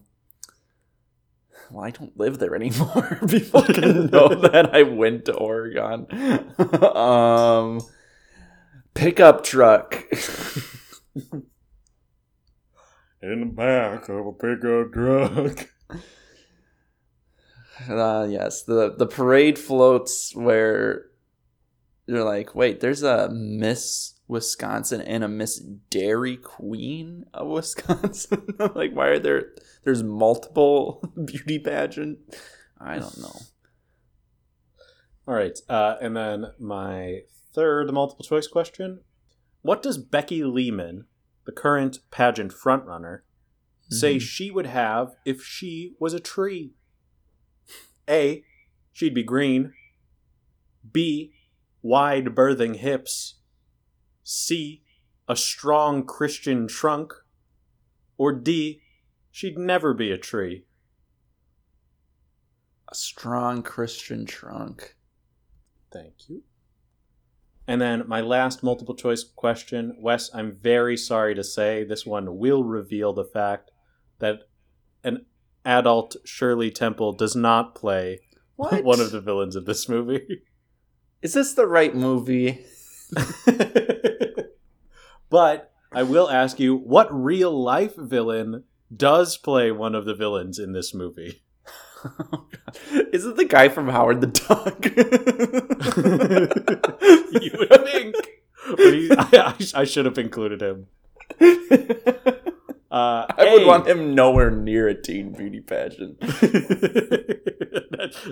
well, I don't live there anymore. People can know that I went to Oregon. um, pickup truck. In the back of a pickup truck. uh, yes, the the parade floats where you're like, wait, there's a Miss Wisconsin and a Miss Dairy Queen of Wisconsin. like, why are there? There's multiple beauty pageant. I don't know. All right. Uh, and then my third multiple choice question What does Becky Leeman, the current pageant frontrunner, say Mhm. she would have if she was a tree? A. She'd be green. B. Wide birthing hips. C. A strong Christian trunk. Or D. She'd never be a tree. A strong Christian trunk. Thank you. And then my last multiple choice question, Wes, I'm very sorry to say this one will reveal the fact that an adult Shirley Temple does not play What? one of the villains of this movie. Is this the right movie? but I will ask you, what real life villain does play one of the villains in this movie. Is it the guy from Howard the Duck? you would think. But he, I, I should have included him. Uh, I would want him nowhere near a teen beauty pageant.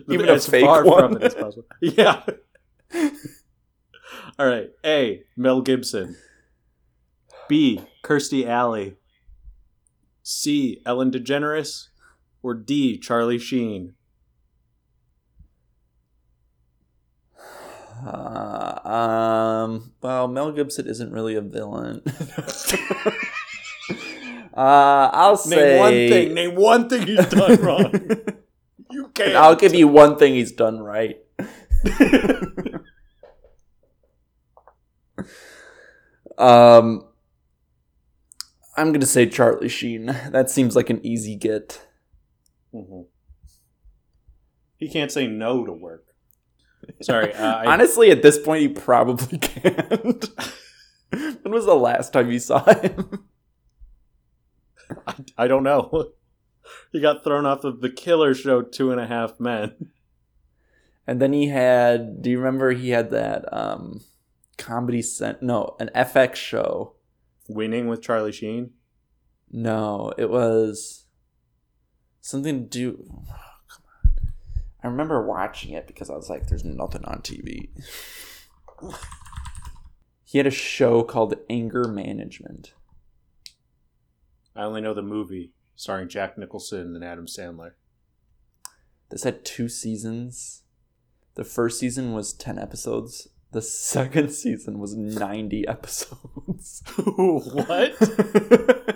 Even a as fake far one. from it as possible. Yeah. All right. A. Mel Gibson. B. Kirstie Alley. C. Ellen DeGeneres. Or D. Charlie Sheen. Uh, um. Well, Mel Gibson isn't really a villain. uh, I'll say Name one thing. Name one thing he's done wrong. You can't. I'll give you one thing he's done right. um, I'm gonna say Charlie Sheen. That seems like an easy get. Mhm. He can't say no to work. Sorry. Uh, I, Honestly, at this point, he probably can't. when was the last time you saw him? I, I don't know. He got thrown off of the killer show Two and a Half Men. And then he had. Do you remember he had that um, comedy cent? No, an FX show. Winning with Charlie Sheen. No, it was something to do. oh, come on. I remember watching it because I was like, "There's nothing on TV." he had a show called Anger Management. I only know the movie starring Jack Nicholson and Adam Sandler. This had two seasons. The first season was ten episodes. The second season was ninety episodes. what?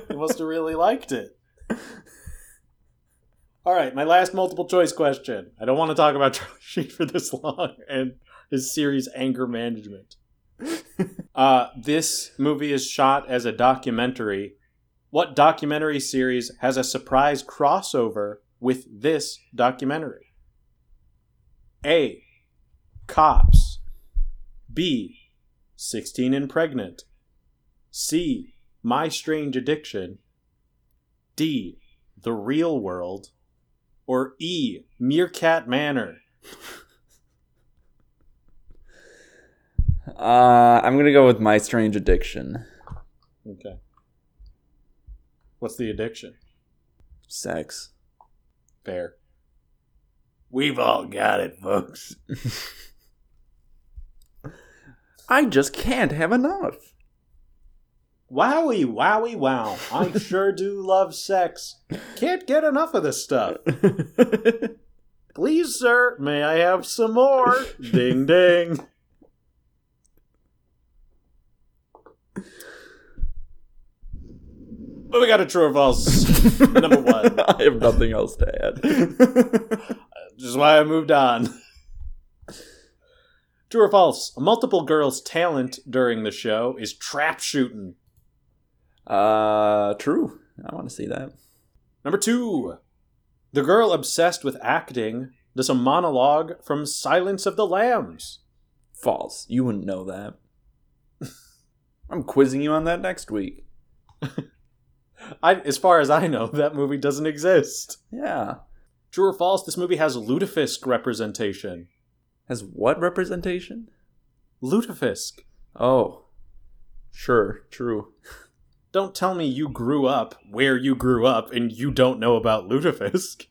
You must have really liked it. All right, my last multiple choice question. I don't want to talk about Charlie Sheen for this long and his series Anger Management. Uh, this movie is shot as a documentary. What documentary series has a surprise crossover with this documentary? A. Cops. B. 16 and Pregnant. C. My Strange Addiction. D. The Real World. Or E. Meerkat Manor. Uh, I'm gonna go with My Strange Addiction. Okay. What's the addiction? Sex. Fair. We've all got it, folks. I just can't have enough. Wowie, wowie, wow. I sure do love sex. Can't get enough of this stuff. Please, sir, may I have some more? ding, ding. But we got a true or false. Number one. I have nothing else to add. Which is why I moved on. True or false? A multiple girl's talent during the show is trap shooting. uh, true. I want to see that. Number two. The girl obsessed with acting does a monologue from Silence of the Lambs. False. You wouldn't know that. I'm quizzing you on that next week. I, as far as I know, that movie doesn't exist. Yeah. True or false? This movie has lutefisk representation. Has what representation? Lutefisk. Oh. Sure. True. Don't tell me you grew up where you grew up and you don't know about lutefisk.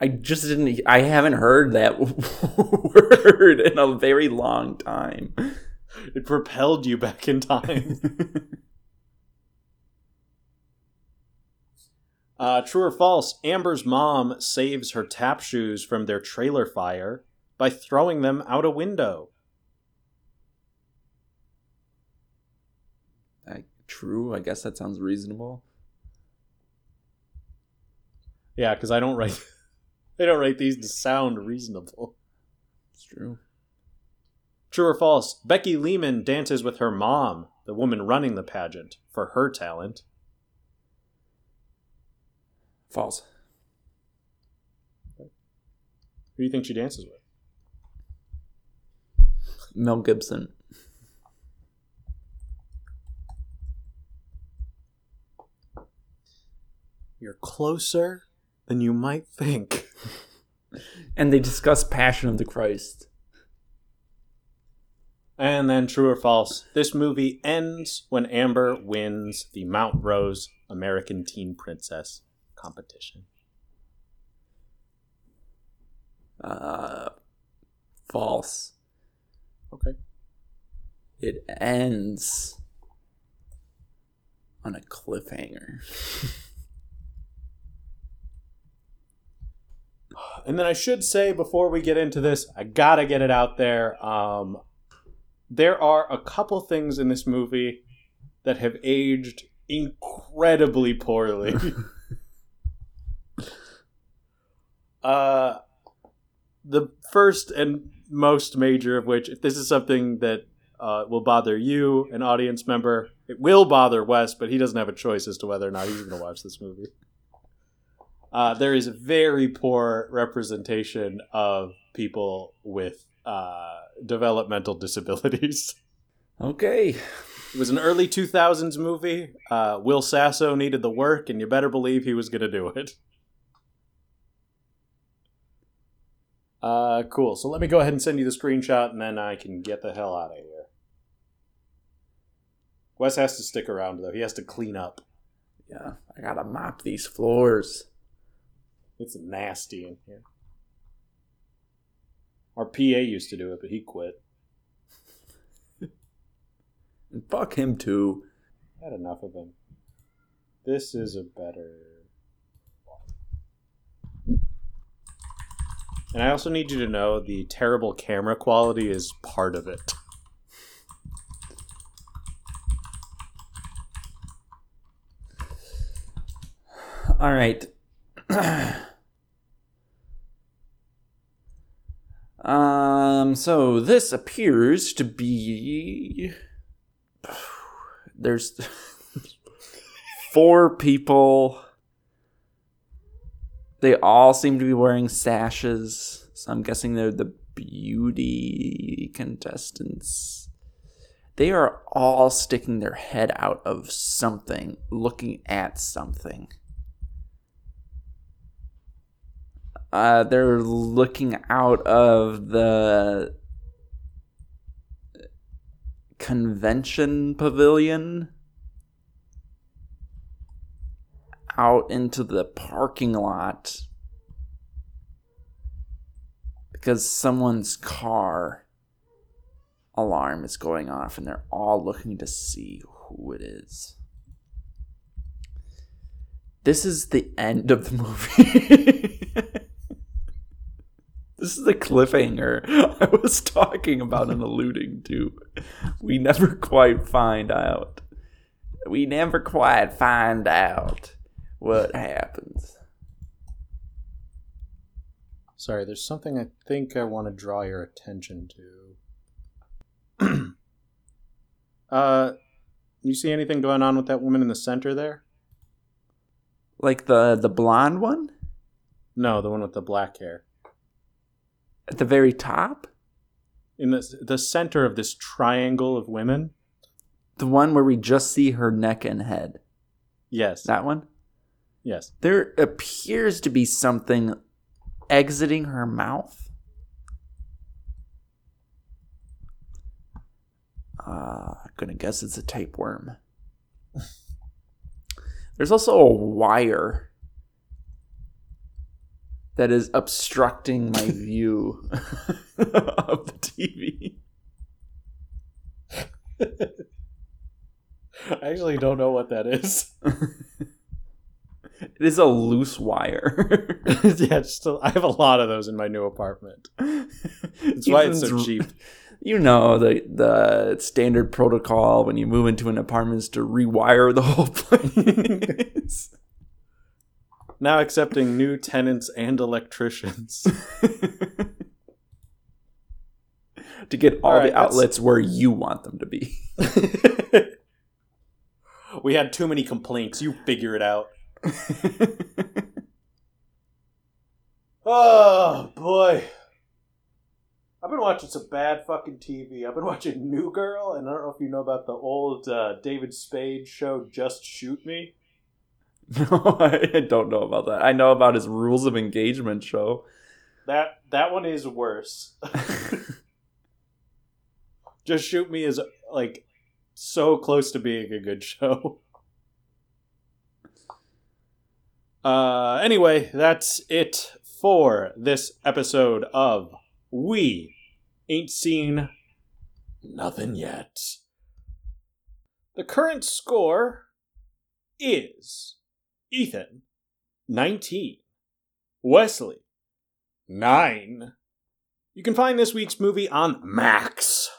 I just didn't. I haven't heard that word in a very long time. It propelled you back in time. Uh, true or false? Amber's mom saves her tap shoes from their trailer fire by throwing them out a window. I, true. I guess that sounds reasonable. Yeah, because I don't write. I don't write these to sound reasonable. It's true. True or false? Becky Leeman dances with her mom, the woman running the pageant, for her talent. False. Who do you think she dances with? Mel Gibson. You're closer than you might think. And they discuss Passion of the Christ. And then, true or false, this movie ends when Amber wins the Mount Rose American Teen Princess competition. Uh, false. Okay. It ends on a cliffhanger. And then I should say before we get into this, I gotta get it out there. Um, there are a couple things in this movie that have aged incredibly poorly. uh, the first and most major of which, if this is something that uh, will bother you, an audience member, it will bother Wes, but he doesn't have a choice as to whether or not he's going to watch this movie. Uh, there is very poor representation of people with uh, developmental disabilities. Okay. It was an early 2000s movie. Uh, Will Sasso needed the work, and you better believe he was going to do it. Uh, cool. So let me go ahead and send you the screenshot, and then I can get the hell out of here. Wes has to stick around, though. He has to clean up. Yeah, I gotta mop these floors. It's nasty in here. Our PA used to do it, but he quit. And fuck him too. Had enough of him. This is a better. And I also need you to know the terrible camera quality is part of it. All right. um. So this appears to be. There's four people. They all seem to be wearing sashes, so I'm guessing they're the beauty contestants. They are all sticking their head out of something, looking at something. Uh, they're looking out of the convention pavilion out into the parking lot because someone's car alarm is going off and they're all looking to see who it is. This is the end of the movie. this is the cliffhanger I was talking about and alluding to. We never quite find out. We never quite find out what happens. Sorry, there's something I think I want to draw your attention to. uh, you see anything going on with that woman in the center there? Like the the blonde one No, the one with the black hair. at the very top? In the the center of this triangle of women. The one where we just see her neck and head. Yes. That one? Yes. There appears to be something exiting her mouth. Uh, I'm gonna guess it's a tapeworm. There's also a wire that is obstructing my view of the TV. I actually don't know what that is. It is a loose wire. yeah, just a, I have a lot of those in my new apartment. That's why it's so cheap. You know the the standard protocol when you move into an apartment is to rewire the whole place. Now accepting new tenants and electricians. to get all, All right, the outlets where you want them to be. we had too many complaints. You figure it out. Oh boy. I've been watching some bad fucking TV. I've been watching New Girl, and I don't know if you know about the old uh, David Spade show, Just Shoot Me. No, I don't know about that. I know about his rules of engagement show. That that one is worse. Just shoot me is like so close to being a good show. Uh anyway, that's it for this episode of We Ain't Seen Nothing Yet. The current score is Ethan 19, Wesley 9. You can find this week's movie on Max.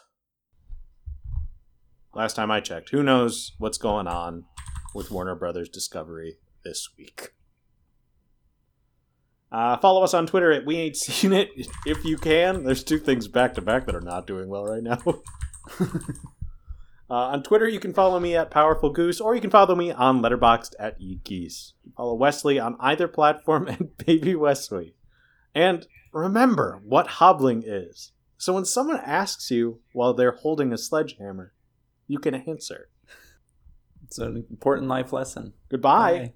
Last time I checked, who knows what's going on with Warner Brothers Discovery this week. Uh, follow us on Twitter at We Ain't Seen It if you can. There's two things back to back that are not doing well right now. uh, on Twitter, you can follow me at Powerful Goose, or you can follow me on Letterboxd at Geese. Follow Wesley on either platform at Baby Wesley. And remember what hobbling is. So when someone asks you while they're holding a sledgehammer, you can answer. It's an important life lesson. Goodbye. Bye.